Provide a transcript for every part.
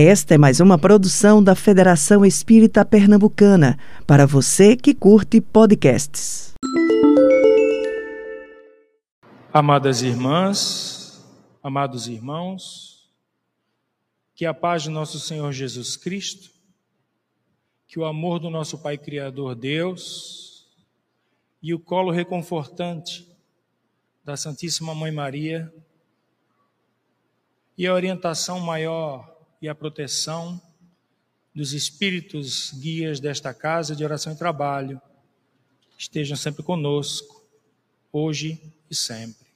Esta é mais uma produção da Federação Espírita Pernambucana, para você que curte podcasts. Amadas irmãs, amados irmãos, que a paz de nosso Senhor Jesus Cristo, que o amor do nosso Pai Criador Deus e o colo reconfortante da Santíssima Mãe Maria e a orientação maior e a proteção dos espíritos guias desta casa de oração e trabalho estejam sempre conosco, hoje e sempre.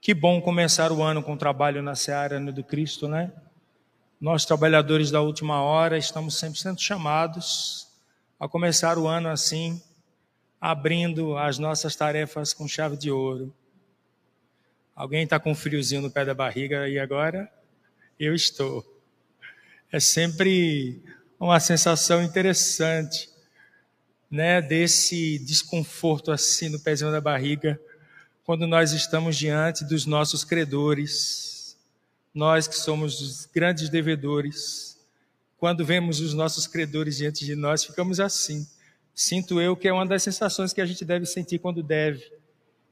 Que bom começar o ano com trabalho na seara do Cristo, né? Nós, trabalhadores da última hora, estamos sempre sendo chamados a começar o ano assim, abrindo as nossas tarefas com chave de ouro Alguém está com um friozinho no pé da barriga e agora? Eu estou. É sempre uma sensação interessante, né, desse desconforto assim no pezinho da barriga, quando nós estamos diante dos nossos credores, nós que somos os grandes devedores, quando vemos os nossos credores diante de nós, ficamos assim. Sinto eu que é uma das sensações que a gente deve sentir quando deve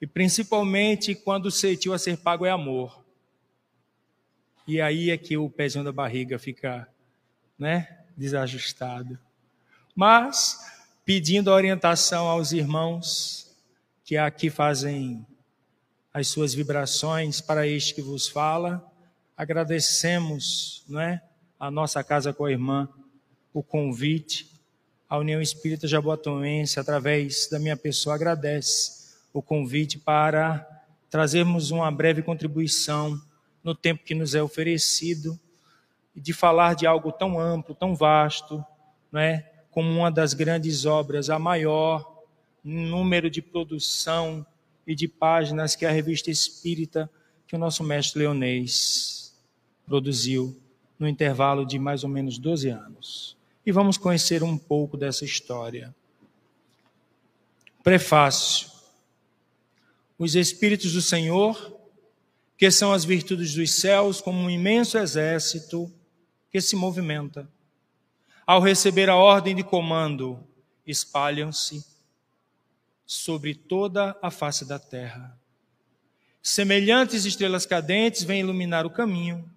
e principalmente quando o a ser pago é amor. E aí é que o pezinho da barriga fica, né, desajustado. Mas, pedindo orientação aos irmãos que aqui fazem as suas vibrações para este que vos fala, agradecemos, né, a nossa casa com a irmã, o convite, a União Espírita Jaboatuense, através da minha pessoa, agradece o convite para trazermos uma breve contribuição no tempo que nos é oferecido de falar de algo tão amplo, tão vasto, né, como uma das grandes obras, a maior número de produção e de páginas que a revista espírita que o nosso mestre Leonês produziu no intervalo de mais ou menos 12 anos. E vamos conhecer um pouco dessa história. Prefácio os Espíritos do Senhor, que são as virtudes dos céus, como um imenso exército que se movimenta. Ao receber a ordem de comando, espalham-se sobre toda a face da terra. Semelhantes estrelas cadentes vêm iluminar o caminho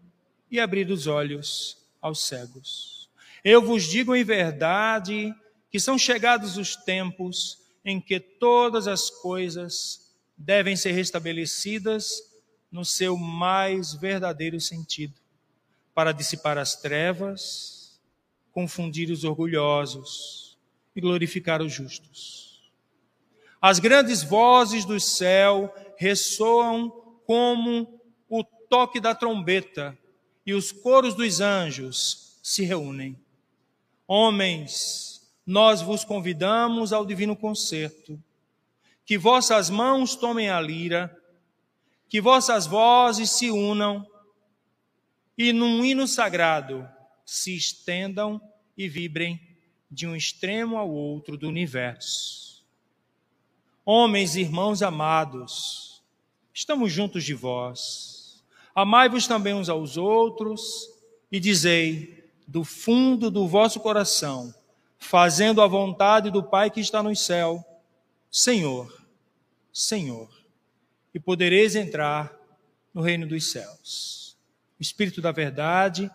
e abrir os olhos aos cegos. Eu vos digo em verdade que são chegados os tempos em que todas as coisas devem ser restabelecidas no seu mais verdadeiro sentido, para dissipar as trevas, confundir os orgulhosos e glorificar os justos. As grandes vozes do céu ressoam como o toque da trombeta e os coros dos anjos se reúnem. Homens, nós vos convidamos ao divino concerto que vossas mãos tomem a lira, que vossas vozes se unam e num hino sagrado se estendam e vibrem de um extremo ao outro do universo. Homens e irmãos amados, estamos juntos de vós. Amai-vos também uns aos outros e dizei do fundo do vosso coração, fazendo a vontade do Pai que está no céu, Senhor, Senhor, e podereis entrar no reino dos céus. O Espírito da Verdade,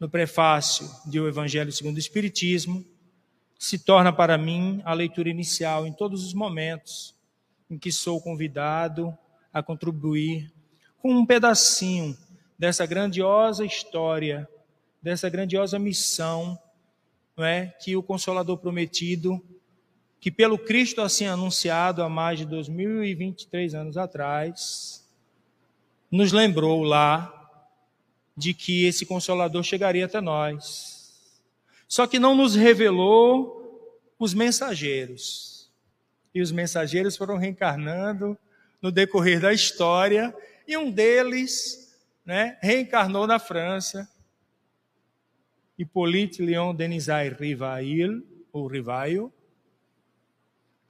no prefácio de O Evangelho segundo o Espiritismo, se torna para mim a leitura inicial em todos os momentos em que sou convidado a contribuir com um pedacinho dessa grandiosa história, dessa grandiosa missão, não é, que o Consolador prometido que pelo Cristo assim anunciado há mais de 2023 anos atrás, nos lembrou lá de que esse consolador chegaria até nós. Só que não nos revelou os mensageiros. E os mensageiros foram reencarnando no decorrer da história, e um deles, né, reencarnou na França. Hippolyte Léon Denisay Rivail, ou Rivail,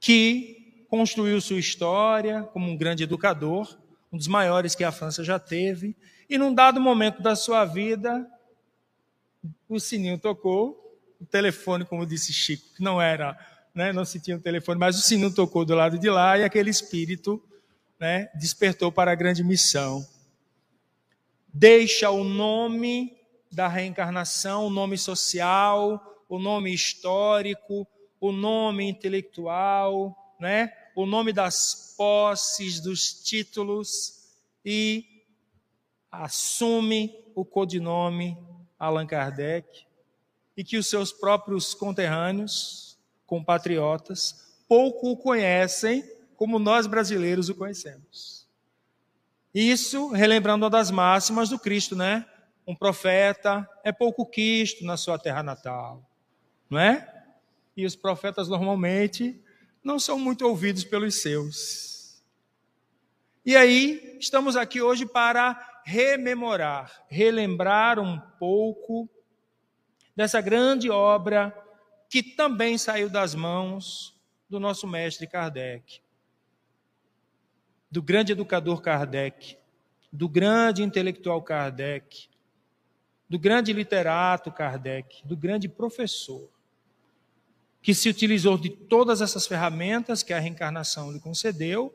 que construiu sua história como um grande educador, um dos maiores que a França já teve, e num dado momento da sua vida, o sininho tocou, o telefone, como disse Chico, que não era, né, não se tinha o um telefone, mas o sininho tocou do lado de lá e aquele espírito né, despertou para a grande missão. Deixa o nome da reencarnação, o nome social, o nome histórico, o nome intelectual, né? o nome das posses, dos títulos e assume o codinome Allan Kardec e que os seus próprios conterrâneos, compatriotas, pouco o conhecem como nós brasileiros o conhecemos. Isso relembrando uma das máximas do Cristo, né? Um profeta é pouco quisto na sua terra natal, não é? E os profetas normalmente não são muito ouvidos pelos seus. E aí, estamos aqui hoje para rememorar, relembrar um pouco dessa grande obra que também saiu das mãos do nosso mestre Kardec, do grande educador Kardec, do grande intelectual Kardec, do grande literato Kardec, do grande professor que se utilizou de todas essas ferramentas que a reencarnação lhe concedeu,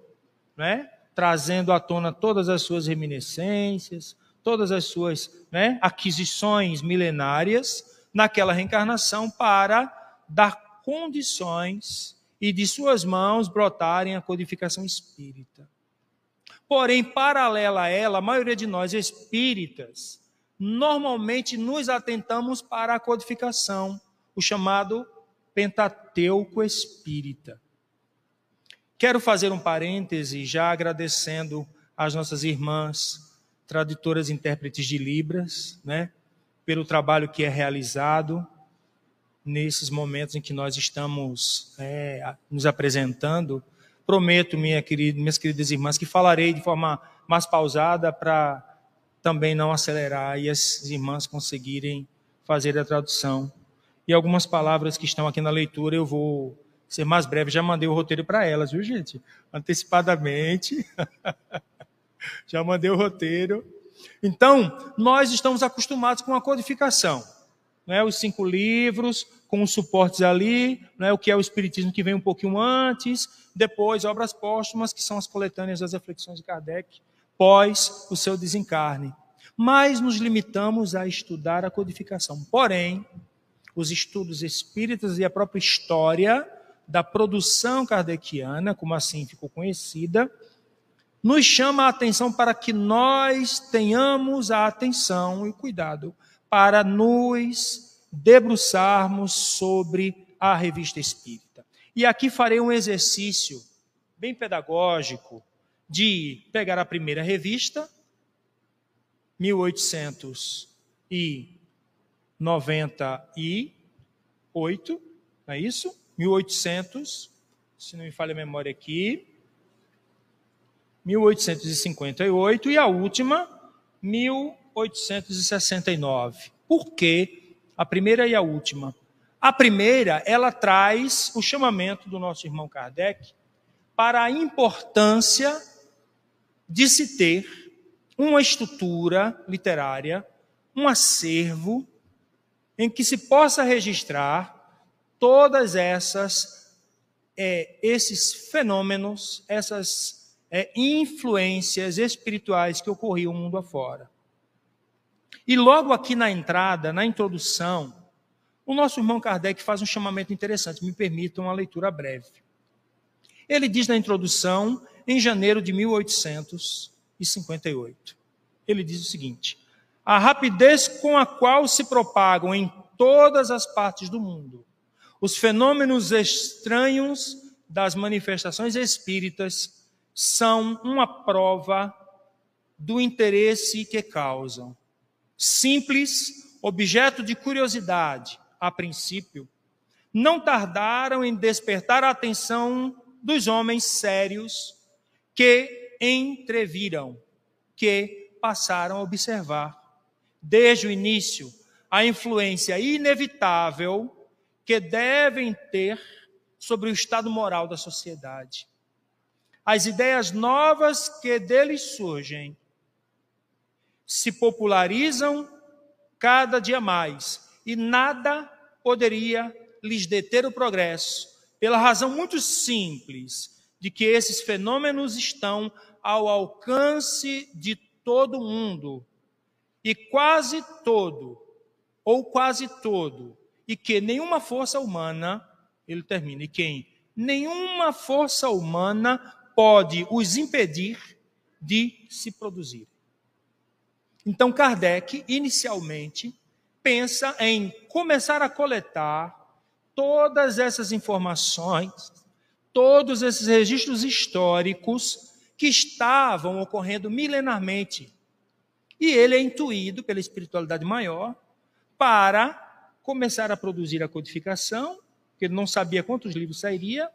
né? trazendo à tona todas as suas reminiscências, todas as suas né, aquisições milenárias naquela reencarnação para dar condições e de suas mãos brotarem a codificação espírita. Porém, paralela a ela, a maioria de nós espíritas, normalmente nos atentamos para a codificação, o chamado Pentateuco Espírita. Quero fazer um parêntese, já agradecendo às nossas irmãs, tradutoras e intérpretes de Libras, né, pelo trabalho que é realizado nesses momentos em que nós estamos é, nos apresentando. Prometo, minha querida, minhas queridas irmãs, que falarei de forma mais pausada para também não acelerar e as irmãs conseguirem fazer a tradução. E algumas palavras que estão aqui na leitura eu vou ser mais breve. Já mandei o roteiro para elas, viu, gente? Antecipadamente. Já mandei o roteiro. Então, nós estamos acostumados com a codificação. Né? Os cinco livros, com os suportes ali, né? o que é o Espiritismo que vem um pouquinho antes, depois obras póstumas, que são as coletâneas das reflexões de Kardec, pós o seu desencarne. Mas nos limitamos a estudar a codificação. Porém, os estudos espíritas e a própria história da produção kardeciana, como assim ficou conhecida, nos chama a atenção para que nós tenhamos a atenção e o cuidado para nos debruçarmos sobre a revista espírita. E aqui farei um exercício bem pedagógico de pegar a primeira revista, 1898, não é isso? 1800, se não me falha a memória aqui, 1858 e a última, 1869. Por que a primeira e a última? A primeira, ela traz o chamamento do nosso irmão Kardec para a importância de se ter uma estrutura literária, um acervo em que se possa registrar todas essas é, esses fenômenos, essas é, influências espirituais que ocorriam mundo afora. E logo aqui na entrada, na introdução, o nosso irmão Kardec faz um chamamento interessante, me permitam uma leitura breve. Ele diz na introdução, em janeiro de 1858, ele diz o seguinte: a rapidez com a qual se propagam em todas as partes do mundo os fenômenos estranhos das manifestações espíritas são uma prova do interesse que causam. Simples objeto de curiosidade, a princípio, não tardaram em despertar a atenção dos homens sérios que entreviram, que passaram a observar, desde o início, a influência inevitável que devem ter sobre o estado moral da sociedade. as ideias novas que deles surgem se popularizam cada dia mais e nada poderia lhes deter o progresso, pela razão muito simples de que esses fenômenos estão ao alcance de todo mundo e quase todo, ou quase todo, e que nenhuma força humana, ele termina, e quem? Nenhuma força humana pode os impedir de se produzir. Então, Kardec, inicialmente, pensa em começar a coletar todas essas informações, todos esses registros históricos que estavam ocorrendo milenarmente. E ele é intuído pela espiritualidade maior para começar a produzir a codificação, que ele não sabia quantos livros sairia,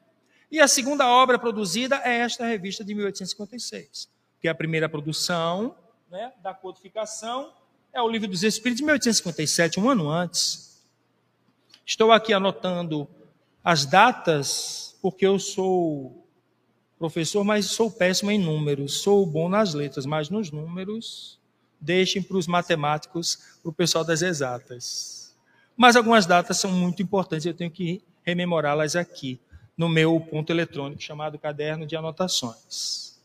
e a segunda obra produzida é esta revista de 1856, que é a primeira produção né, da codificação, é o Livro dos Espíritos de 1857, um ano antes. Estou aqui anotando as datas, porque eu sou professor, mas sou péssimo em números. Sou bom nas letras, mas nos números, deixem para os matemáticos, para o pessoal das exatas. Mas algumas datas são muito importantes, eu tenho que rememorá-las aqui no meu ponto eletrônico chamado caderno de anotações.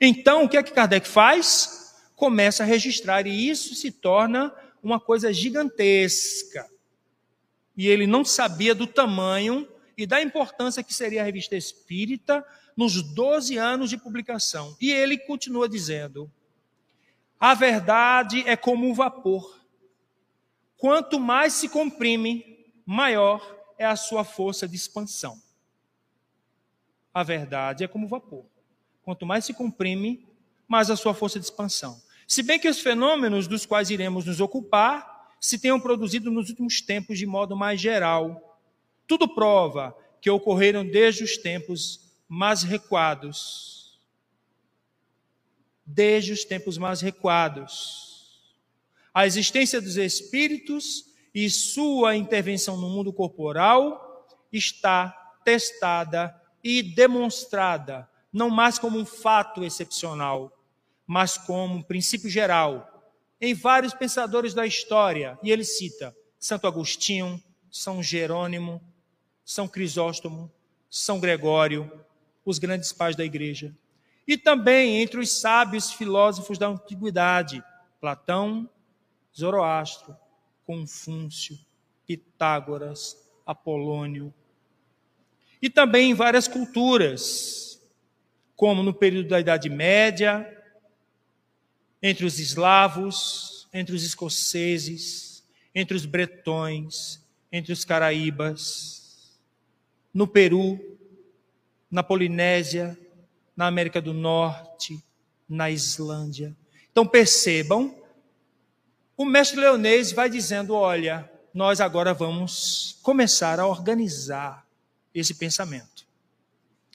Então, o que é que Kardec faz? Começa a registrar e isso se torna uma coisa gigantesca. E ele não sabia do tamanho e da importância que seria a revista espírita nos 12 anos de publicação. E ele continua dizendo: a verdade é como o vapor. Quanto mais se comprime, maior é a sua força de expansão a verdade é como vapor. Quanto mais se comprime, mais a sua força de expansão. Se bem que os fenômenos dos quais iremos nos ocupar se tenham produzido nos últimos tempos de modo mais geral. Tudo prova que ocorreram desde os tempos mais recuados. Desde os tempos mais recuados. A existência dos espíritos e sua intervenção no mundo corporal está testada e demonstrada, não mais como um fato excepcional, mas como um princípio geral, em vários pensadores da história. E ele cita Santo Agostinho, São Jerônimo, São Crisóstomo, São Gregório, os grandes pais da igreja. E também entre os sábios filósofos da antiguidade, Platão, Zoroastro, Confúcio, Pitágoras, Apolônio, e também em várias culturas, como no período da Idade Média, entre os eslavos, entre os escoceses, entre os bretões, entre os caraíbas, no Peru, na Polinésia, na América do Norte, na Islândia. Então percebam, o mestre leonês vai dizendo: olha, nós agora vamos começar a organizar esse pensamento.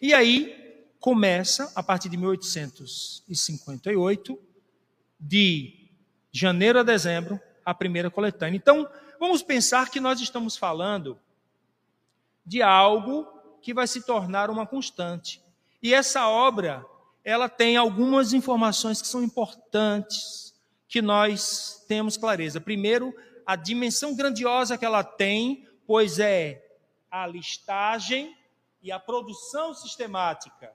E aí começa, a partir de 1858, de janeiro a dezembro, a primeira coletânea. Então, vamos pensar que nós estamos falando de algo que vai se tornar uma constante. E essa obra, ela tem algumas informações que são importantes, que nós temos clareza. Primeiro, a dimensão grandiosa que ela tem, pois é a listagem e a produção sistemática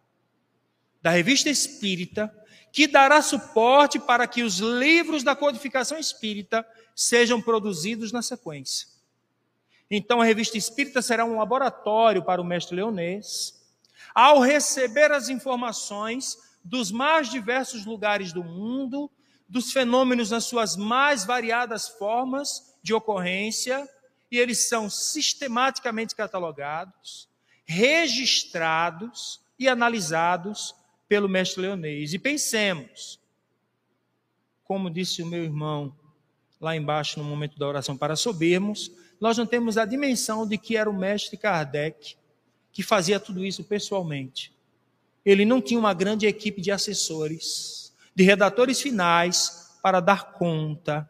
da revista espírita, que dará suporte para que os livros da codificação espírita sejam produzidos na sequência. Então, a revista espírita será um laboratório para o mestre leonês, ao receber as informações dos mais diversos lugares do mundo, dos fenômenos nas suas mais variadas formas de ocorrência, e eles são sistematicamente catalogados, registrados e analisados pelo mestre Leonês. E pensemos, como disse o meu irmão lá embaixo no momento da oração para sobermos, nós não temos a dimensão de que era o mestre Kardec que fazia tudo isso pessoalmente. Ele não tinha uma grande equipe de assessores, de redatores finais para dar conta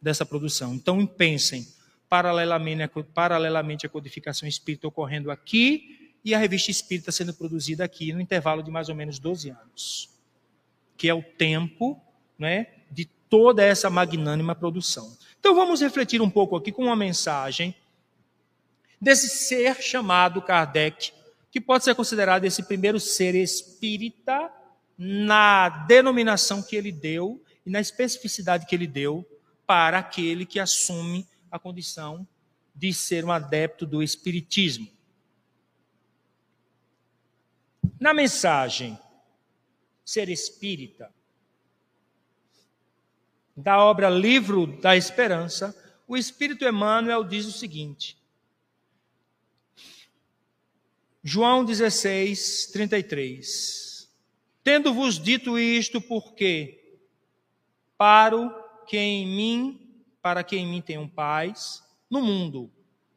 dessa produção. Então pensem, paralelamente, à codificação espírita ocorrendo aqui e a revista espírita sendo produzida aqui no intervalo de mais ou menos 12 anos, que é o tempo né, de toda essa magnânima produção. Então vamos refletir um pouco aqui com uma mensagem desse ser chamado Kardec, que pode ser considerado esse primeiro ser espírita na denominação que ele deu e na especificidade que ele deu para aquele que assume a condição de ser um adepto do espiritismo. Na mensagem Ser Espírita, da obra Livro da Esperança, o Espírito Emmanuel diz o seguinte: João 16, 33. Tendo-vos dito isto, porque paro que em mim, para que em mim tenham paz, no mundo,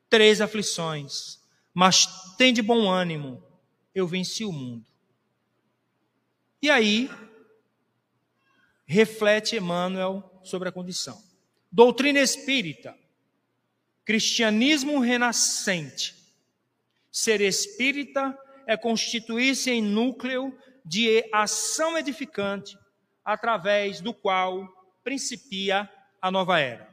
três aflições, mas tem de bom ânimo, eu venci o mundo. E aí, reflete Emmanuel sobre a condição. Doutrina espírita, cristianismo renascente. Ser espírita é constituir-se em núcleo de ação edificante, através do qual principia a nova era.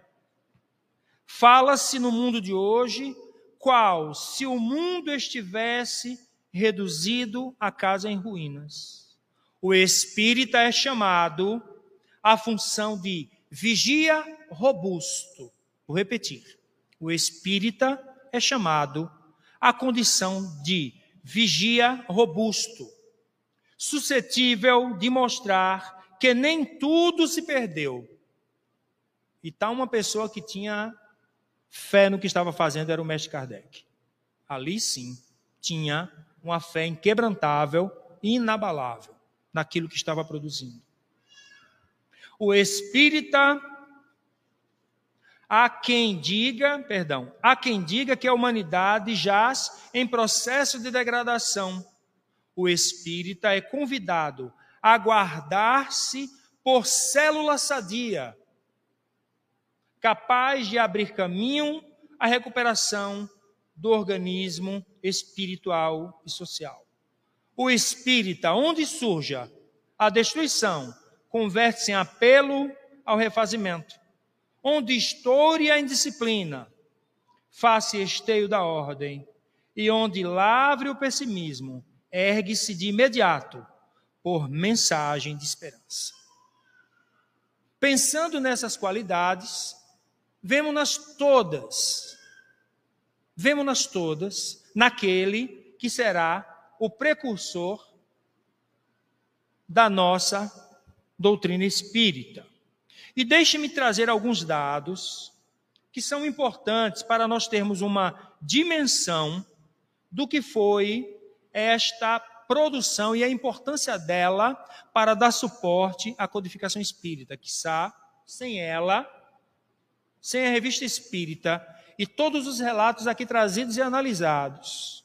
Fala-se no mundo de hoje qual se o mundo estivesse reduzido a casa em ruínas. O espírita é chamado à função de vigia robusto. Vou repetir. O espírita é chamado à condição de vigia robusto, suscetível de mostrar que nem tudo se perdeu. E tal uma pessoa que tinha fé no que estava fazendo era o mestre Kardec. Ali sim, tinha uma fé inquebrantável e inabalável naquilo que estava produzindo. O espírita há quem diga, perdão, há quem diga que a humanidade jaz em processo de degradação. O espírita é convidado a guardar-se por célula sadia, capaz de abrir caminho à recuperação do organismo espiritual e social. O espírita, onde surja a destruição, converte-se em apelo ao refazimento. Onde estoure a indisciplina, faça esteio da ordem. E onde lavre o pessimismo, ergue-se de imediato por mensagem de esperança. Pensando nessas qualidades, vemos-nas todas, vemos-nas todas naquele que será o precursor da nossa doutrina espírita. E deixe-me trazer alguns dados que são importantes para nós termos uma dimensão do que foi esta produção e a importância dela para dar suporte à codificação espírita, que sem ela, sem a revista espírita e todos os relatos aqui trazidos e analisados,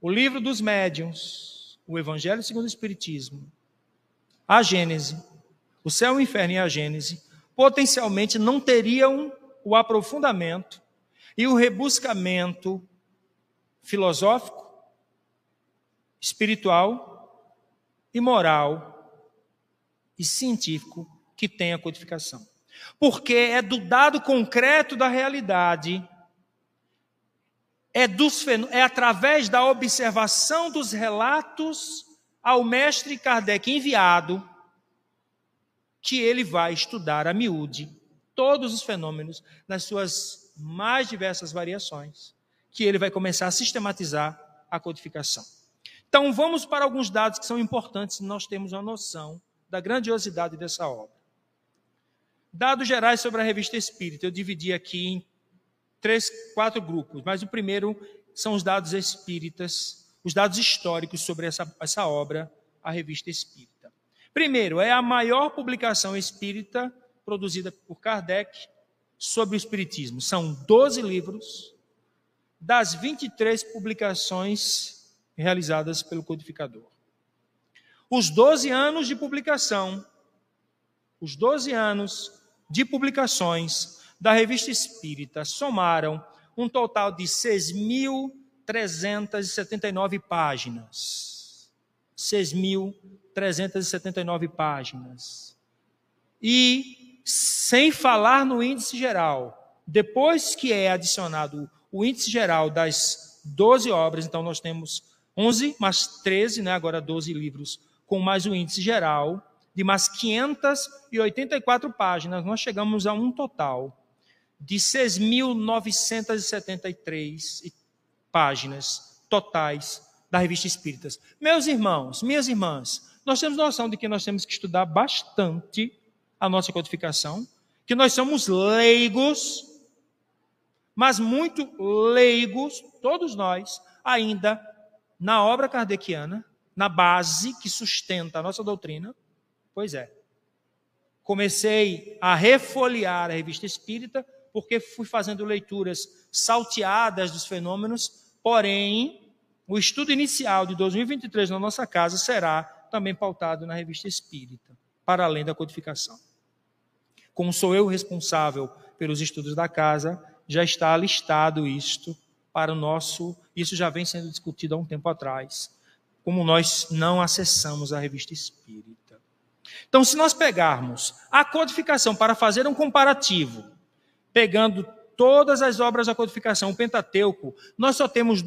o livro dos médiuns, o Evangelho segundo o Espiritismo, a Gênese, o céu, o inferno e a Gênese, potencialmente não teriam o aprofundamento e o rebuscamento filosófico, espiritual e moral e científico que tem a codificação. Porque é do dado concreto da realidade, é, dos, é através da observação dos relatos ao mestre Kardec enviado, que ele vai estudar a miúde todos os fenômenos nas suas mais diversas variações, que ele vai começar a sistematizar a codificação. Então vamos para alguns dados que são importantes nós temos uma noção da grandiosidade dessa obra. Dados gerais sobre a revista Espírita, eu dividi aqui em três, quatro grupos, mas o primeiro são os dados espíritas os dados históricos sobre essa, essa obra, a Revista Espírita. Primeiro, é a maior publicação espírita produzida por Kardec sobre o Espiritismo. São 12 livros das 23 publicações realizadas pelo codificador. Os 12 anos de publicação, os 12 anos de publicações da Revista Espírita somaram um total de 6.000 6.379 páginas. 6.379 páginas. E sem falar no índice geral. Depois que é adicionado o índice geral das 12 obras, então nós temos 11 mais 13, né, agora 12 livros, com mais o índice geral, de mais 584 páginas, nós chegamos a um total de 6.973 páginas totais da Revista Espíritas. Meus irmãos, minhas irmãs, nós temos noção de que nós temos que estudar bastante a nossa codificação, que nós somos leigos, mas muito leigos, todos nós, ainda na obra kardeciana, na base que sustenta a nossa doutrina. Pois é. Comecei a refolhear a revista espírita porque fui fazendo leituras salteadas dos fenômenos, porém, o estudo inicial de 2023 na nossa casa será também pautado na revista espírita, para além da codificação. Como sou eu responsável pelos estudos da casa, já está listado isto para o nosso. Isso já vem sendo discutido há um tempo atrás, como nós não acessamos a revista espírita. Então, se nós pegarmos a codificação para fazer um comparativo pegando todas as obras da codificação, o Pentateuco, nós só temos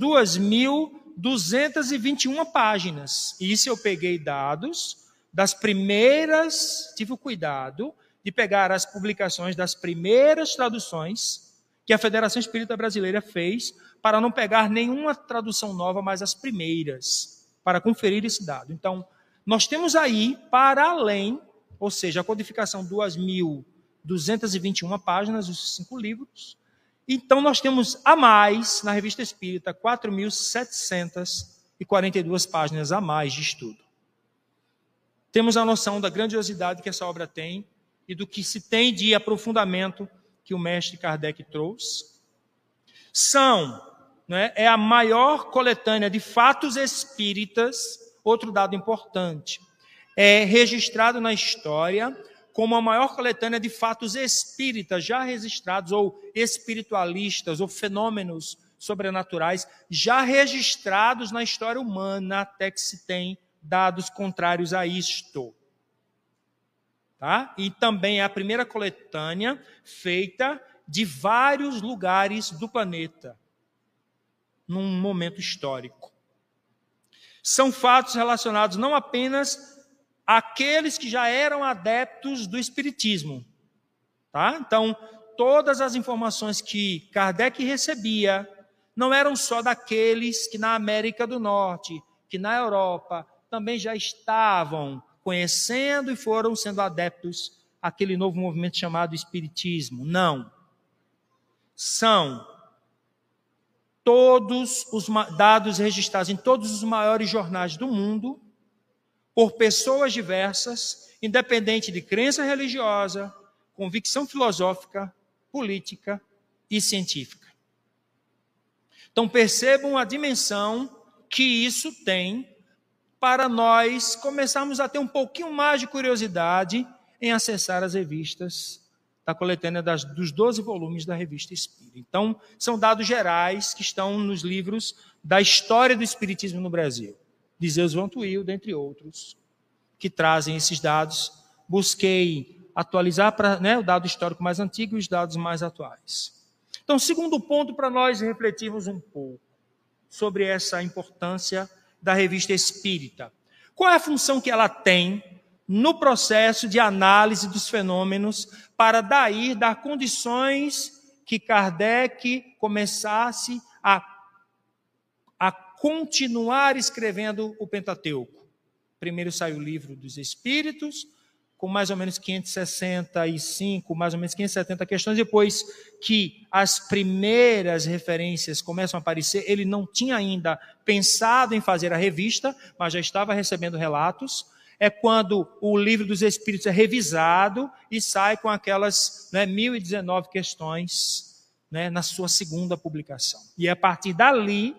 2.221 páginas. Isso eu peguei dados das primeiras, tive o cuidado de pegar as publicações das primeiras traduções que a Federação Espírita Brasileira fez, para não pegar nenhuma tradução nova, mas as primeiras, para conferir esse dado. Então, nós temos aí, para além, ou seja, a codificação 2.000 221 páginas, os cinco livros. Então, nós temos a mais, na Revista Espírita, 4.742 páginas a mais de estudo. Temos a noção da grandiosidade que essa obra tem e do que se tem de aprofundamento que o mestre Kardec trouxe. São, né, é a maior coletânea de fatos espíritas, outro dado importante. É registrado na história como a maior coletânea de fatos espíritas já registrados, ou espiritualistas, ou fenômenos sobrenaturais já registrados na história humana, até que se tem dados contrários a isto. Tá? E também é a primeira coletânea feita de vários lugares do planeta, num momento histórico. São fatos relacionados não apenas aqueles que já eram adeptos do Espiritismo. Tá? Então, todas as informações que Kardec recebia não eram só daqueles que na América do Norte, que na Europa também já estavam conhecendo e foram sendo adeptos àquele novo movimento chamado Espiritismo. Não. São todos os dados registrados em todos os maiores jornais do mundo por pessoas diversas, independente de crença religiosa, convicção filosófica, política e científica. Então percebam a dimensão que isso tem para nós começarmos a ter um pouquinho mais de curiosidade em acessar as revistas da coletânea das, dos 12 volumes da revista Espírita. Então, são dados gerais que estão nos livros da história do Espiritismo no Brasil de Zeus Van dentre outros, que trazem esses dados. Busquei atualizar para né, o dado histórico mais antigo e os dados mais atuais. Então, segundo ponto para nós refletirmos um pouco sobre essa importância da revista espírita. Qual é a função que ela tem no processo de análise dos fenômenos para daí dar condições que Kardec começasse a continuar escrevendo o Pentateuco. Primeiro saiu o livro dos Espíritos, com mais ou menos 565, mais ou menos 570 questões. Depois que as primeiras referências começam a aparecer, ele não tinha ainda pensado em fazer a revista, mas já estava recebendo relatos. É quando o livro dos Espíritos é revisado e sai com aquelas né, 1019 questões né, na sua segunda publicação. E é a partir dali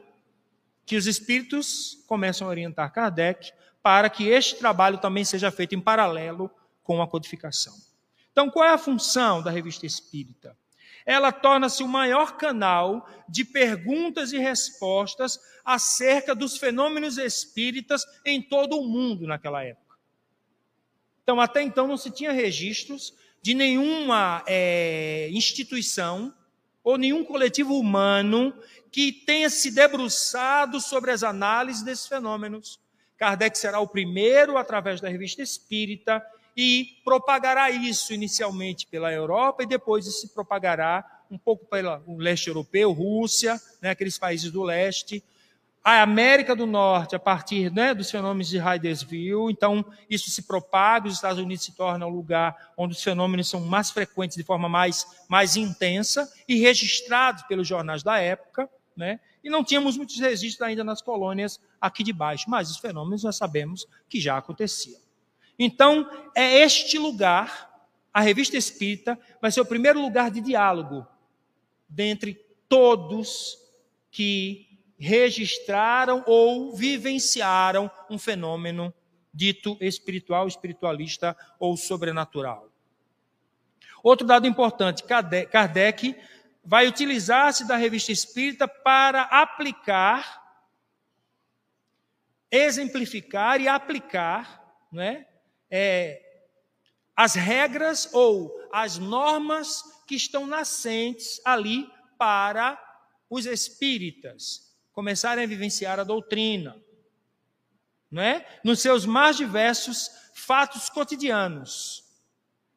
que os espíritos começam a orientar Kardec para que este trabalho também seja feito em paralelo com a codificação. Então, qual é a função da revista espírita? ela torna-se o maior canal de perguntas e respostas acerca dos fenômenos espíritas em todo o mundo naquela época. Então, até então, não se tinha registros de nenhuma é, instituição ou nenhum coletivo humano que tenha se debruçado sobre as análises desses fenômenos. Kardec será o primeiro, através da revista Espírita, e propagará isso inicialmente pela Europa e depois se propagará um pouco pelo leste europeu, Rússia, né, aqueles países do leste, a América do Norte a partir né, dos fenômenos de Hydesville. Então, isso se propaga, os Estados Unidos se tornam o lugar onde os fenômenos são mais frequentes de forma mais, mais intensa e registrados pelos jornais da época. Né? E não tínhamos muitos registros ainda nas colônias aqui de baixo, mas os fenômenos nós sabemos que já aconteciam. Então, é este lugar, a revista espírita, vai ser o primeiro lugar de diálogo dentre todos que registraram ou vivenciaram um fenômeno dito espiritual, espiritualista ou sobrenatural. Outro dado importante: Kardec vai utilizar-se da revista espírita para aplicar, exemplificar e aplicar não é, as regras ou as normas que estão nascentes ali para os espíritas começarem a vivenciar a doutrina, não é? Nos seus mais diversos fatos cotidianos.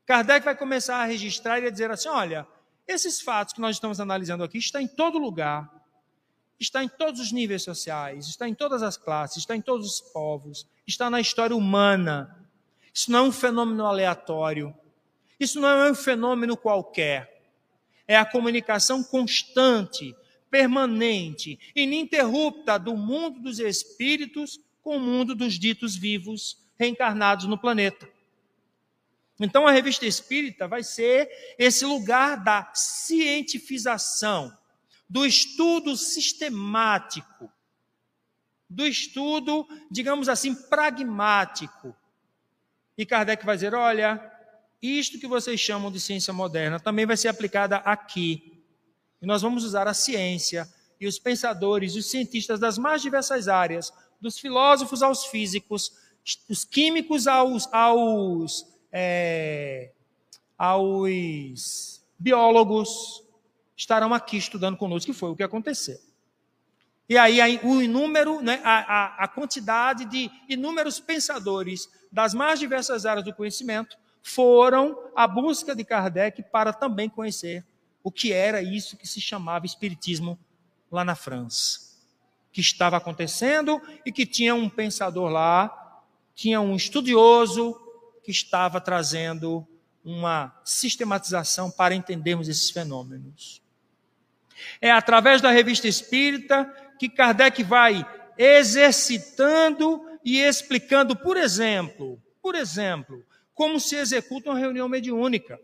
Kardec vai começar a registrar e a dizer assim: olha, esses fatos que nós estamos analisando aqui está em todo lugar, está em todos os níveis sociais, está em todas as classes, está em todos os povos, está na história humana. Isso não é um fenômeno aleatório. Isso não é um fenômeno qualquer. É a comunicação constante, permanente, ininterrupta do mundo dos espíritos com o mundo dos ditos vivos reencarnados no planeta. Então a revista espírita vai ser esse lugar da cientificação, do estudo sistemático, do estudo, digamos assim, pragmático, e Kardec vai dizer: olha, isto que vocês chamam de ciência moderna também vai ser aplicada aqui. E nós vamos usar a ciência e os pensadores, os cientistas das mais diversas áreas, dos filósofos aos físicos, dos químicos aos, aos, é, aos biólogos, estarão aqui estudando conosco, que foi o que aconteceu. E aí o inúmero, né, a, a, a quantidade de inúmeros pensadores das mais diversas áreas do conhecimento foram à busca de Kardec para também conhecer o que era isso que se chamava Espiritismo lá na França. Que estava acontecendo e que tinha um pensador lá, tinha um estudioso que estava trazendo uma sistematização para entendermos esses fenômenos. É através da revista espírita que Kardec vai exercitando e explicando, por exemplo, por exemplo, como se executa uma reunião mediúnica.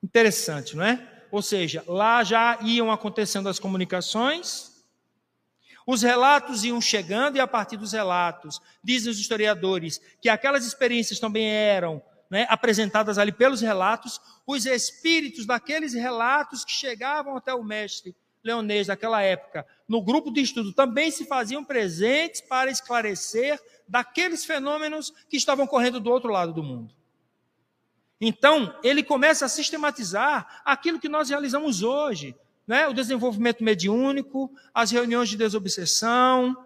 Interessante, não é? Ou seja, lá já iam acontecendo as comunicações, os relatos iam chegando, e a partir dos relatos, dizem os historiadores, que aquelas experiências também eram né, apresentadas ali pelos relatos, os espíritos daqueles relatos que chegavam até o mestre leonês daquela época, no grupo de estudo, também se faziam presentes para esclarecer daqueles fenômenos que estavam correndo do outro lado do mundo. Então, ele começa a sistematizar aquilo que nós realizamos hoje, né? o desenvolvimento mediúnico, as reuniões de desobsessão,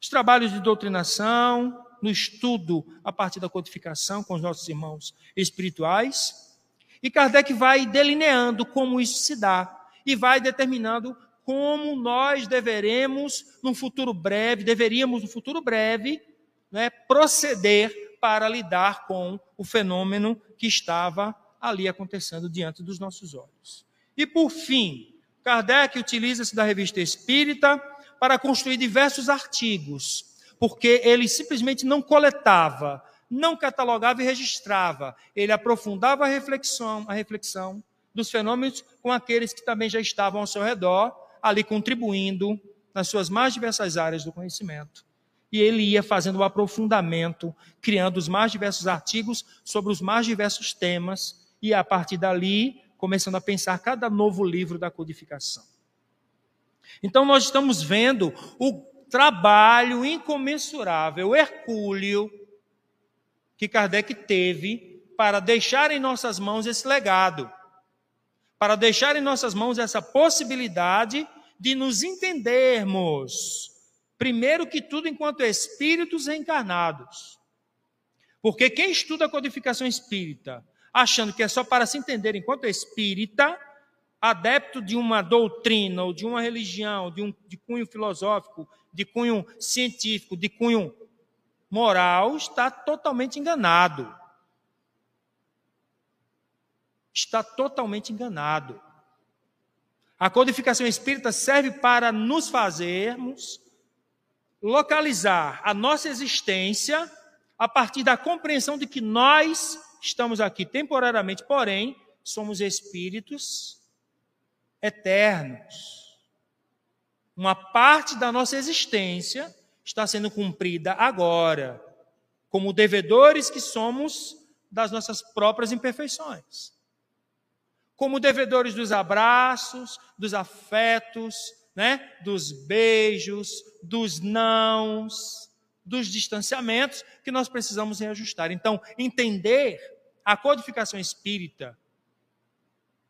os trabalhos de doutrinação, no estudo a partir da codificação com os nossos irmãos espirituais. E Kardec vai delineando como isso se dá e vai determinando como nós deveremos, no futuro breve, deveríamos, no futuro breve, né, proceder para lidar com o fenômeno que estava ali acontecendo diante dos nossos olhos. E por fim, Kardec utiliza-se da revista Espírita para construir diversos artigos, porque ele simplesmente não coletava, não catalogava e registrava, ele aprofundava a reflexão, a reflexão dos fenômenos com aqueles que também já estavam ao seu redor, ali contribuindo nas suas mais diversas áreas do conhecimento. E ele ia fazendo um aprofundamento, criando os mais diversos artigos sobre os mais diversos temas e a partir dali, começando a pensar cada novo livro da codificação. Então, nós estamos vendo o trabalho incomensurável, hercúleo, que Kardec teve para deixar em nossas mãos esse legado, para deixar em nossas mãos essa possibilidade de nos entendermos, primeiro que tudo, enquanto espíritos reencarnados. Porque quem estuda a codificação espírita, achando que é só para se entender enquanto espírita, adepto de uma doutrina ou de uma religião, de, um, de cunho filosófico, de cunho científico, de cunho moral, está totalmente enganado. Está totalmente enganado. A codificação espírita serve para nos fazermos localizar a nossa existência a partir da compreensão de que nós estamos aqui temporariamente, porém, somos espíritos eternos. Uma parte da nossa existência está sendo cumprida agora, como devedores que somos das nossas próprias imperfeições. Como devedores dos abraços, dos afetos, né? dos beijos, dos nãos, dos distanciamentos que nós precisamos reajustar. Então, entender a codificação espírita,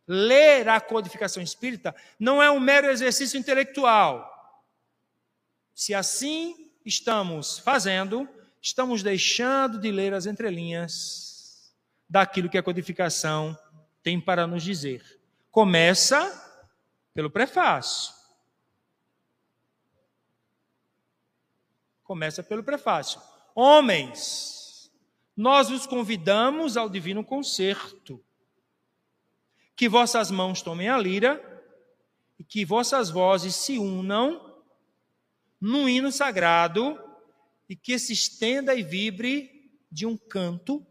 ler a codificação espírita, não é um mero exercício intelectual. Se assim estamos fazendo, estamos deixando de ler as entrelinhas daquilo que a codificação tem para nos dizer. Começa pelo prefácio. Começa pelo prefácio. Homens, nós os convidamos ao divino concerto. Que vossas mãos tomem a lira e que vossas vozes se unam num hino sagrado e que se estenda e vibre de um canto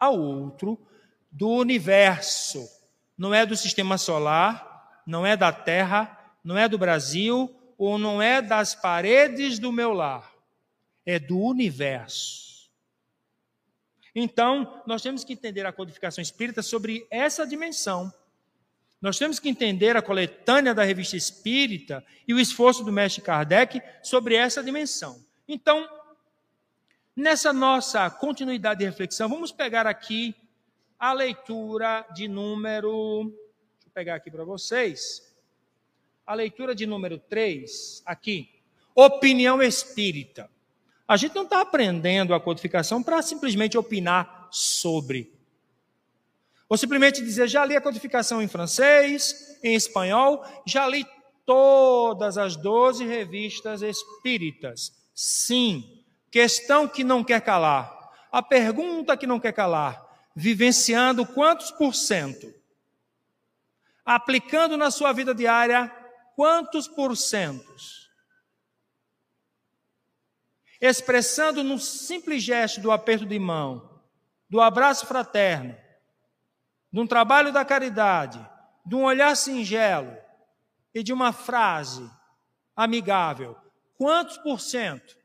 ao outro do universo. Não é do sistema solar, não é da Terra, não é do Brasil ou não é das paredes do meu lar é do universo. Então, nós temos que entender a codificação espírita sobre essa dimensão. Nós temos que entender a coletânea da revista espírita e o esforço do mestre Kardec sobre essa dimensão. Então, nessa nossa continuidade de reflexão, vamos pegar aqui a leitura de número. Deixa eu pegar aqui para vocês. A leitura de número 3, aqui. Opinião espírita. A gente não está aprendendo a codificação para simplesmente opinar sobre. Ou simplesmente dizer, já li a codificação em francês, em espanhol, já li todas as 12 revistas espíritas. Sim, questão que não quer calar. A pergunta que não quer calar. Vivenciando quantos por cento? Aplicando na sua vida diária quantos por centos? Expressando num simples gesto do aperto de mão, do abraço fraterno, de um trabalho da caridade, de um olhar singelo e de uma frase amigável. Quantos por cento?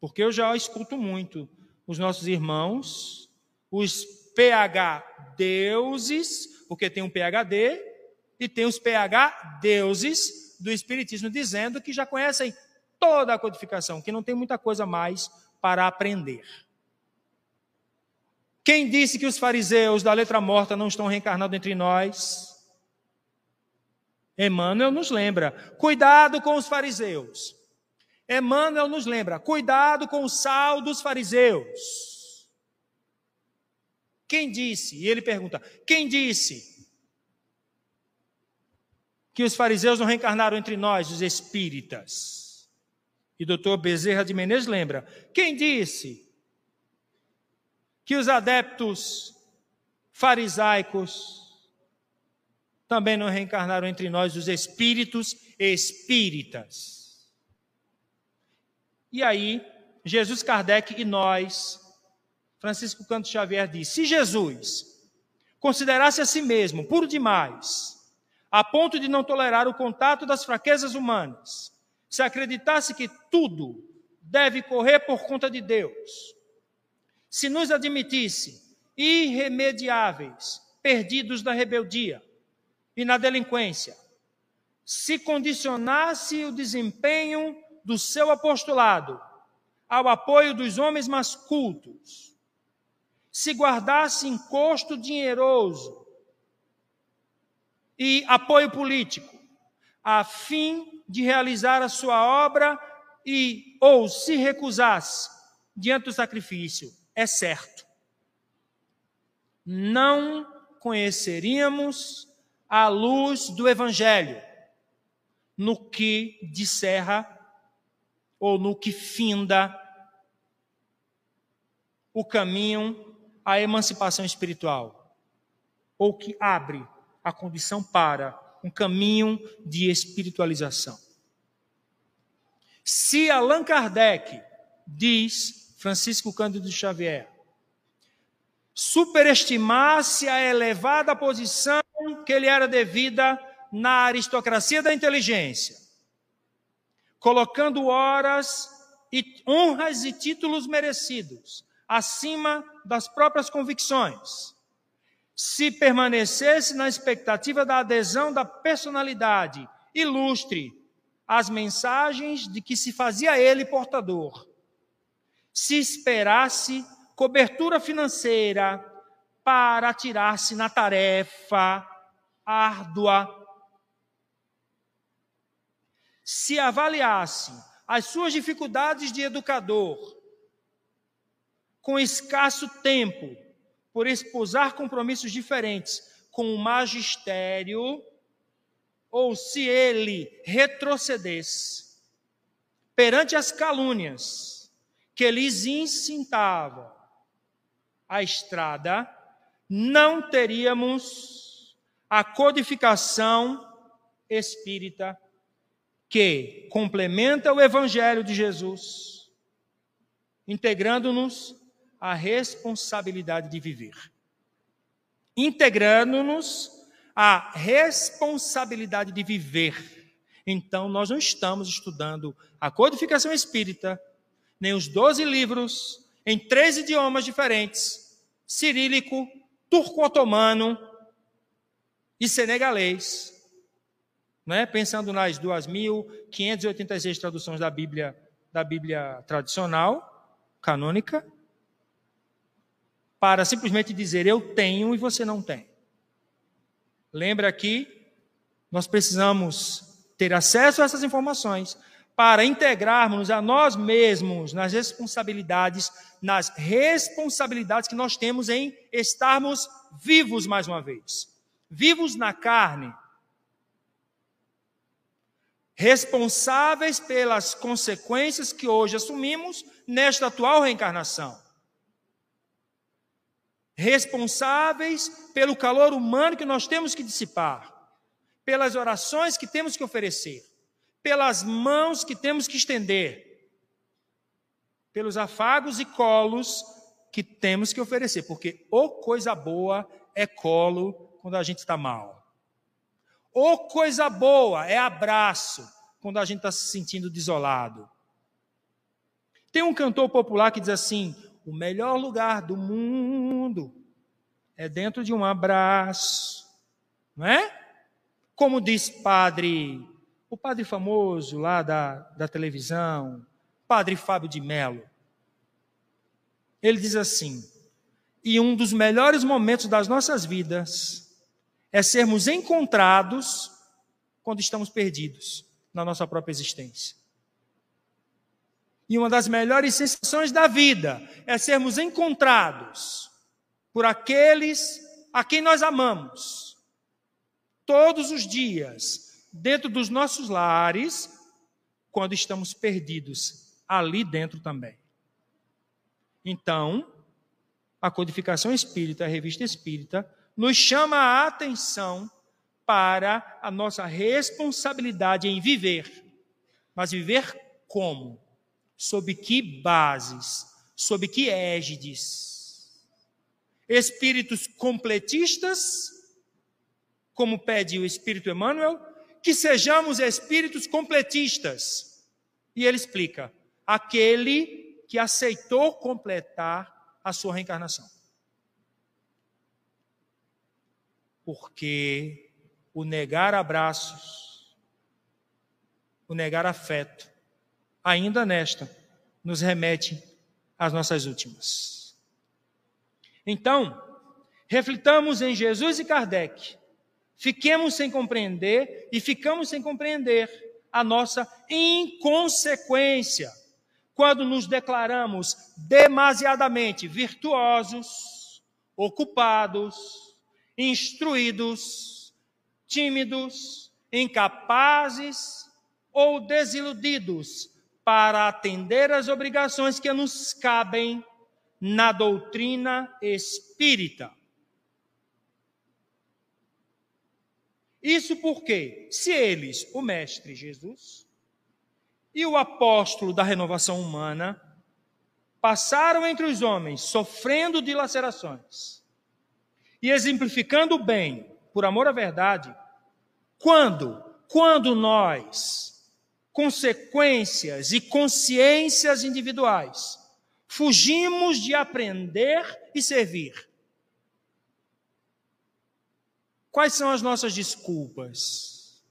Porque eu já escuto muito os nossos irmãos, os PH deuses, porque tem um PHD, e tem os PH deuses do Espiritismo, dizendo que já conhecem toda a codificação, que não tem muita coisa mais para aprender. Quem disse que os fariseus da letra morta não estão reencarnados entre nós? Emmanuel nos lembra: cuidado com os fariseus. Emmanuel nos lembra: cuidado com o sal dos fariseus. Quem disse? E ele pergunta: quem disse que os fariseus não reencarnaram entre nós, os espíritas? E doutor Bezerra de Menezes lembra: quem disse que os adeptos farisaicos também não reencarnaram entre nós os espíritos espíritas? E aí, Jesus Kardec e nós, Francisco Canto Xavier diz: se Jesus considerasse a si mesmo puro demais, a ponto de não tolerar o contato das fraquezas humanas, se acreditasse que tudo deve correr por conta de Deus, se nos admitisse irremediáveis, perdidos na rebeldia e na delinquência, se condicionasse o desempenho do seu apostolado ao apoio dos homens mais cultos, se guardasse encosto dinheiroso e apoio político, a fim de realizar a sua obra e ou se recusasse diante do sacrifício, é certo. Não conheceríamos a luz do evangelho no que disserra ou no que finda o caminho à emancipação espiritual, ou que abre a condição para um caminho de espiritualização. Se Allan Kardec diz, Francisco Cândido Xavier, superestimasse a elevada posição que lhe era devida na aristocracia da inteligência, colocando horas e honras e títulos merecidos acima das próprias convicções. Se permanecesse na expectativa da adesão da personalidade ilustre às mensagens de que se fazia ele portador, se esperasse cobertura financeira para atirar-se na tarefa árdua se avaliasse as suas dificuldades de educador, com escasso tempo, por esposar compromissos diferentes com o magistério, ou se ele retrocedesse perante as calúnias que lhes incintava a estrada, não teríamos a codificação espírita que complementa o Evangelho de Jesus, integrando-nos à responsabilidade de viver. Integrando-nos à responsabilidade de viver. Então, nós não estamos estudando a codificação espírita, nem os doze livros, em três idiomas diferentes: cirílico, turco-otomano e senegalês né? pensando nas 2.586 traduções da Bíblia, da Bíblia tradicional, canônica, para simplesmente dizer eu tenho e você não tem. Lembra que nós precisamos ter acesso a essas informações para integrarmos a nós mesmos nas responsabilidades, nas responsabilidades que nós temos em estarmos vivos mais uma vez. Vivos na carne, responsáveis pelas consequências que hoje assumimos nesta atual reencarnação. Responsáveis pelo calor humano que nós temos que dissipar, pelas orações que temos que oferecer, pelas mãos que temos que estender, pelos afagos e colos que temos que oferecer, porque ou coisa boa é colo quando a gente está mal. Ou coisa boa, é abraço, quando a gente está se sentindo desolado. Tem um cantor popular que diz assim: o melhor lugar do mundo é dentro de um abraço, não é? Como diz padre, o padre famoso lá da, da televisão, padre Fábio de Mello. Ele diz assim: e um dos melhores momentos das nossas vidas é sermos encontrados quando estamos perdidos na nossa própria existência. E uma das melhores sensações da vida é sermos encontrados por aqueles a quem nós amamos, todos os dias, dentro dos nossos lares, quando estamos perdidos ali dentro também. Então, a codificação espírita, a revista espírita, nos chama a atenção para a nossa responsabilidade em viver. Mas viver como? Sob que bases? Sob que égides? Espíritos completistas, como pede o Espírito Emmanuel, que sejamos espíritos completistas. E ele explica: aquele que aceitou completar a sua reencarnação. Porque o negar abraços, o negar afeto, ainda nesta, nos remete às nossas últimas. Então, reflitamos em Jesus e Kardec. Fiquemos sem compreender e ficamos sem compreender a nossa inconsequência quando nos declaramos demasiadamente virtuosos, ocupados, instruídos, tímidos, incapazes ou desiludidos para atender às obrigações que nos cabem na doutrina espírita. Isso porque, se eles, o Mestre Jesus e o apóstolo da renovação humana, passaram entre os homens sofrendo dilacerações e exemplificando o bem por amor à verdade, quando, quando nós, consequências e consciências individuais, fugimos de aprender e servir, Quais são as nossas desculpas?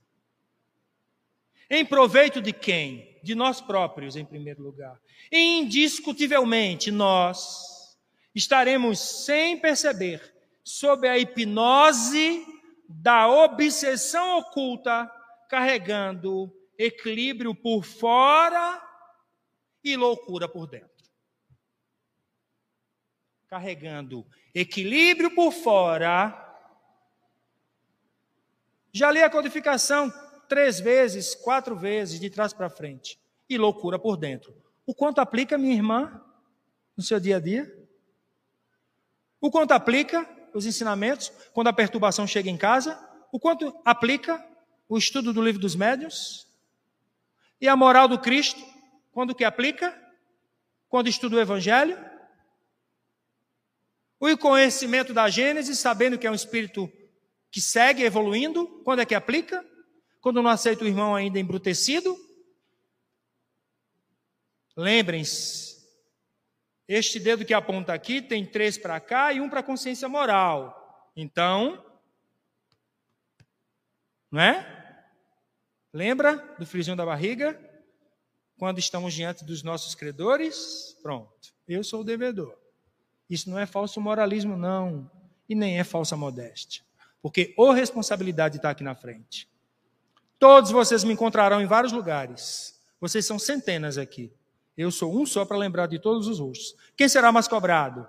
Em proveito de quem? De nós próprios, em primeiro lugar. Indiscutivelmente, nós estaremos sem perceber sob a hipnose da obsessão oculta, carregando equilíbrio por fora e loucura por dentro. Carregando equilíbrio por fora já li a codificação três vezes, quatro vezes, de trás para frente. E loucura por dentro. O quanto aplica, minha irmã, no seu dia a dia? O quanto aplica os ensinamentos quando a perturbação chega em casa? O quanto aplica o estudo do livro dos médios? E a moral do Cristo, quando que aplica? Quando estuda o Evangelho? O conhecimento da Gênesis, sabendo que é um espírito que segue evoluindo, quando é que aplica? Quando não aceita o irmão ainda embrutecido? Lembrem-se, este dedo que aponta aqui tem três para cá e um para a consciência moral. Então, não é? Lembra do frisinho da barriga? Quando estamos diante dos nossos credores? Pronto, eu sou o devedor. Isso não é falso moralismo, não. E nem é falsa modéstia. Porque a responsabilidade está aqui na frente. Todos vocês me encontrarão em vários lugares. Vocês são centenas aqui. Eu sou um só para lembrar de todos os rostos. Quem será mais cobrado?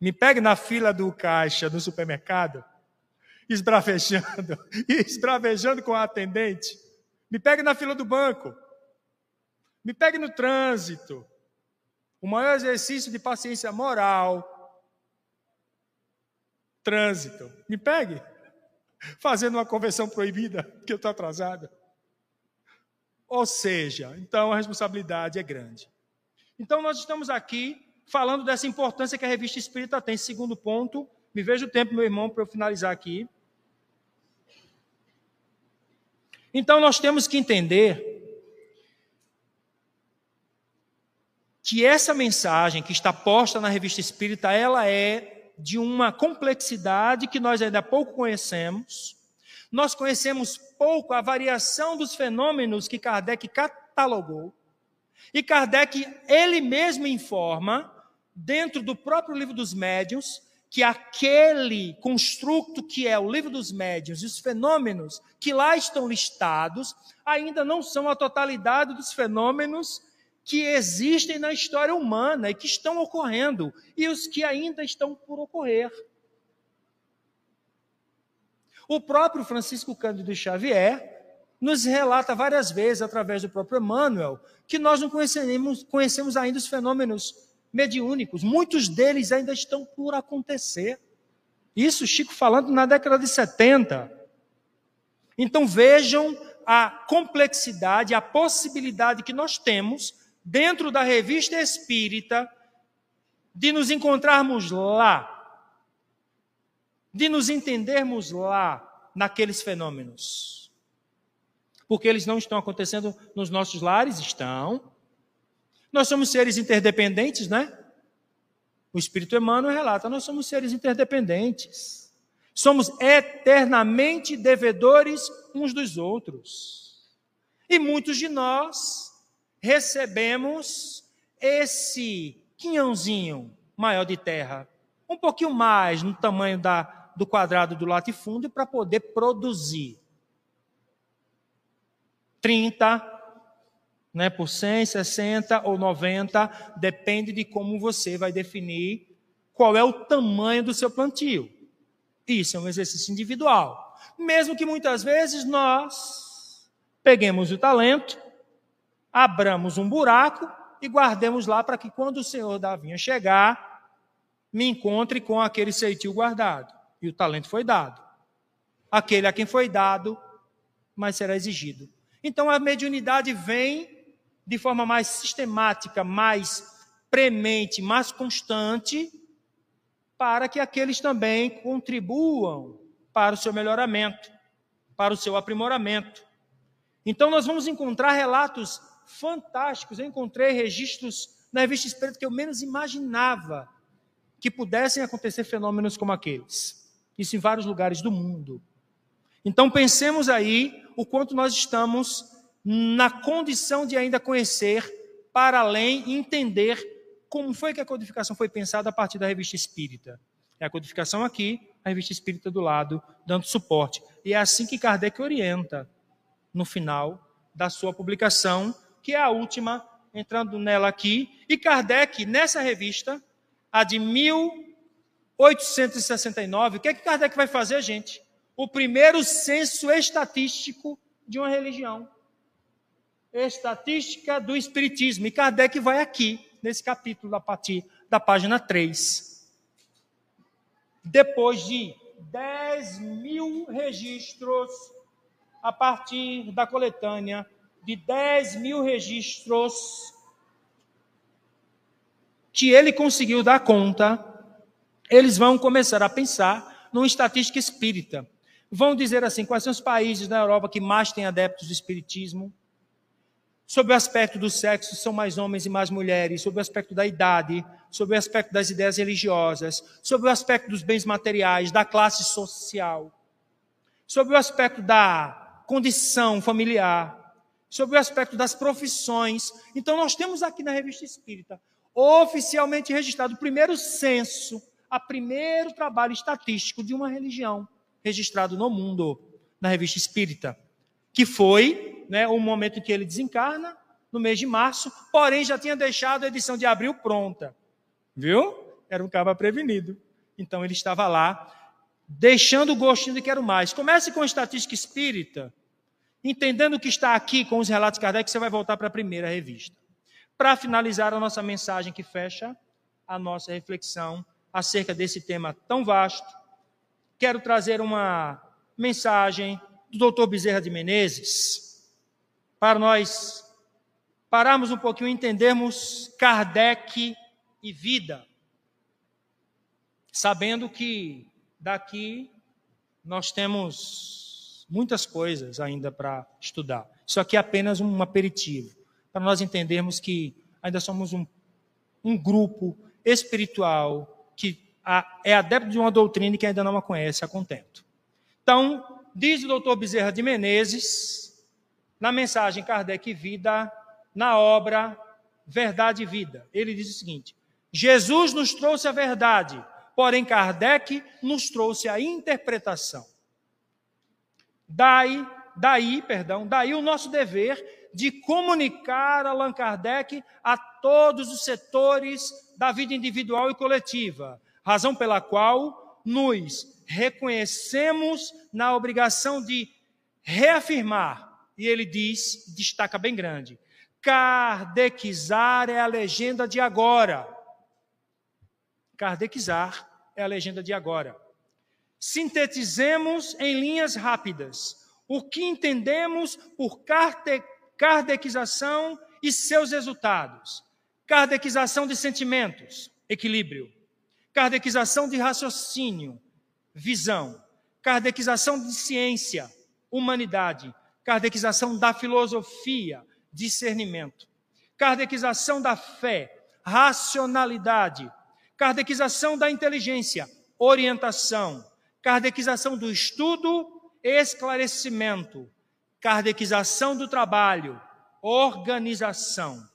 Me pegue na fila do caixa do supermercado, esbravejando, esbravejando com a atendente. Me pegue na fila do banco. Me pegue no trânsito. O maior exercício de paciência moral Trânsito. Me pegue. Fazendo uma conversão proibida, porque eu estou atrasado. Ou seja, então a responsabilidade é grande. Então nós estamos aqui falando dessa importância que a revista espírita tem. Segundo ponto, me veja o tempo, meu irmão, para eu finalizar aqui. Então nós temos que entender que essa mensagem que está posta na revista espírita, ela é de uma complexidade que nós ainda pouco conhecemos. Nós conhecemos pouco a variação dos fenômenos que Kardec catalogou. E Kardec, ele mesmo informa, dentro do próprio livro dos médiuns, que aquele construto que é o livro dos médiuns e os fenômenos que lá estão listados ainda não são a totalidade dos fenômenos que existem na história humana e que estão ocorrendo, e os que ainda estão por ocorrer. O próprio Francisco Cândido Xavier nos relata várias vezes, através do próprio Emmanuel, que nós não conhecemos, conhecemos ainda os fenômenos mediúnicos. Muitos deles ainda estão por acontecer. Isso, Chico falando na década de 70. Então vejam a complexidade, a possibilidade que nós temos dentro da revista espírita, de nos encontrarmos lá, de nos entendermos lá naqueles fenômenos. Porque eles não estão acontecendo nos nossos lares? Estão. Nós somos seres interdependentes, né? O Espírito Emmanuel relata: nós somos seres interdependentes. Somos eternamente devedores uns dos outros. E muitos de nós recebemos esse quinhãozinho maior de terra, um pouquinho mais no tamanho da, do quadrado do latifúndio para poder produzir. 30 né, por 100, 60 ou 90, depende de como você vai definir qual é o tamanho do seu plantio. Isso é um exercício individual. Mesmo que muitas vezes nós peguemos o talento, abramos um buraco e guardemos lá para que quando o Senhor da vinha chegar, me encontre com aquele ceitil guardado. E o talento foi dado. Aquele a quem foi dado, mas será exigido. Então a mediunidade vem de forma mais sistemática, mais premente, mais constante, para que aqueles também contribuam para o seu melhoramento, para o seu aprimoramento. Então, nós vamos encontrar relatos fantásticos. Eu encontrei registros na revista Espírita que eu menos imaginava que pudessem acontecer fenômenos como aqueles. Isso em vários lugares do mundo. Então, pensemos aí o quanto nós estamos na condição de ainda conhecer para além entender como foi que a codificação foi pensada a partir da revista espírita. É a codificação aqui, a revista espírita do lado, dando suporte. E é assim que Kardec orienta no final da sua publicação, que é a última, entrando nela aqui. E Kardec, nessa revista, a de 1869, o que é que Kardec vai fazer, gente? O primeiro censo estatístico de uma religião. Estatística do Espiritismo. E Kardec vai aqui nesse capítulo, a partir da página 3. Depois de 10 mil registros, a partir da coletânea de 10 mil registros que ele conseguiu dar conta, eles vão começar a pensar numa estatística espírita. Vão dizer assim: quais são os países na Europa que mais têm adeptos do espiritismo? Sobre o aspecto do sexo, são mais homens e mais mulheres. Sobre o aspecto da idade, sobre o aspecto das ideias religiosas, sobre o aspecto dos bens materiais, da classe social, sobre o aspecto da condição familiar, sobre o aspecto das profissões. Então, nós temos aqui na Revista Espírita, oficialmente registrado, o primeiro censo, a primeiro trabalho estatístico de uma religião registrado no mundo, na Revista Espírita, que foi né, o momento em que ele desencarna, no mês de março, porém já tinha deixado a edição de abril pronta. Viu? Era um cara prevenido. Então ele estava lá, deixando o gostinho de quero mais. Comece com a estatística espírita, entendendo o que está aqui com os relatos de Kardec, você vai voltar para a primeira revista. Para finalizar a nossa mensagem que fecha a nossa reflexão acerca desse tema tão vasto, quero trazer uma mensagem do Dr. Bezerra de Menezes, para nós pararmos um pouquinho e entendermos Kardec e vida, sabendo que daqui nós temos muitas coisas ainda para estudar. Isso aqui é apenas um aperitivo, para nós entendermos que ainda somos um, um grupo espiritual que é adepto de uma doutrina que ainda não a conhece a contento. Então, diz o doutor Bezerra de Menezes, na mensagem Kardec Vida, na obra Verdade e Vida. Ele diz o seguinte: Jesus nos trouxe a verdade, porém Kardec nos trouxe a interpretação. Daí, daí, perdão, daí o nosso dever de comunicar Allan Kardec a todos os setores da vida individual e coletiva, razão pela qual nos reconhecemos na obrigação de reafirmar e ele diz, destaca bem grande: Kardecizar é a legenda de agora. Kardecizar é a legenda de agora. Sintetizemos em linhas rápidas o que entendemos por kardecização e seus resultados. Kardecização de sentimentos, equilíbrio. Kardecização de raciocínio, visão. Kardecização de ciência, humanidade Kardecização da filosofia, discernimento. Kardecização da fé, racionalidade. Kardecização da inteligência, orientação. Kardecização do estudo, esclarecimento. Kardecização do trabalho, organização.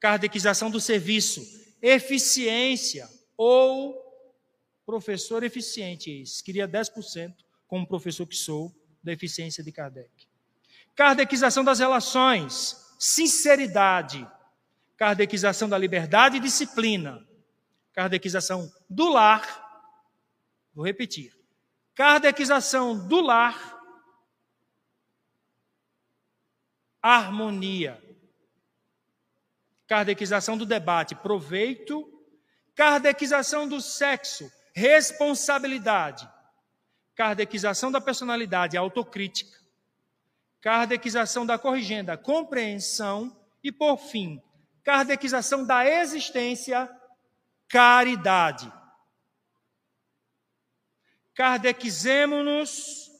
Kardecização do serviço, eficiência ou professor eficiente. Queria 10% como professor que sou da eficiência de Kardec. Kardecização das relações, sinceridade. Kardecização da liberdade e disciplina. Kardecização do lar. Vou repetir. Kardecização do lar. Harmonia. Kardecização do debate, proveito. Kardecização do sexo, responsabilidade. Kardecização da personalidade, autocrítica. Kardecização da corrigenda, compreensão. E, por fim, kardecização da existência, caridade. Kardecizemos-nos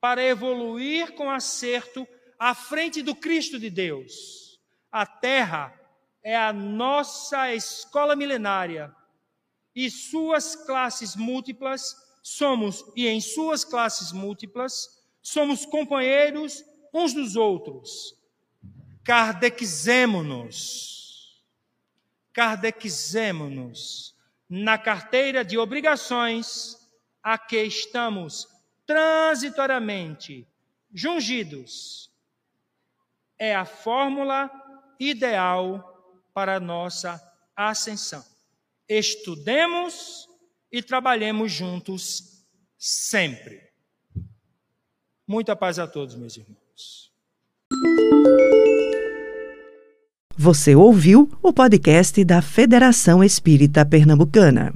para evoluir com acerto à frente do Cristo de Deus. A terra é a nossa escola milenária e suas classes múltiplas somos e em suas classes múltiplas somos companheiros uns dos outros. Kardecizemo-nos. Kardecizemo-nos na carteira de obrigações a que estamos transitoriamente jungidos. É a fórmula ideal para a nossa ascensão. Estudemos e trabalhemos juntos sempre. Muita paz a todos, meus irmãos. Você ouviu o podcast da Federação Espírita Pernambucana.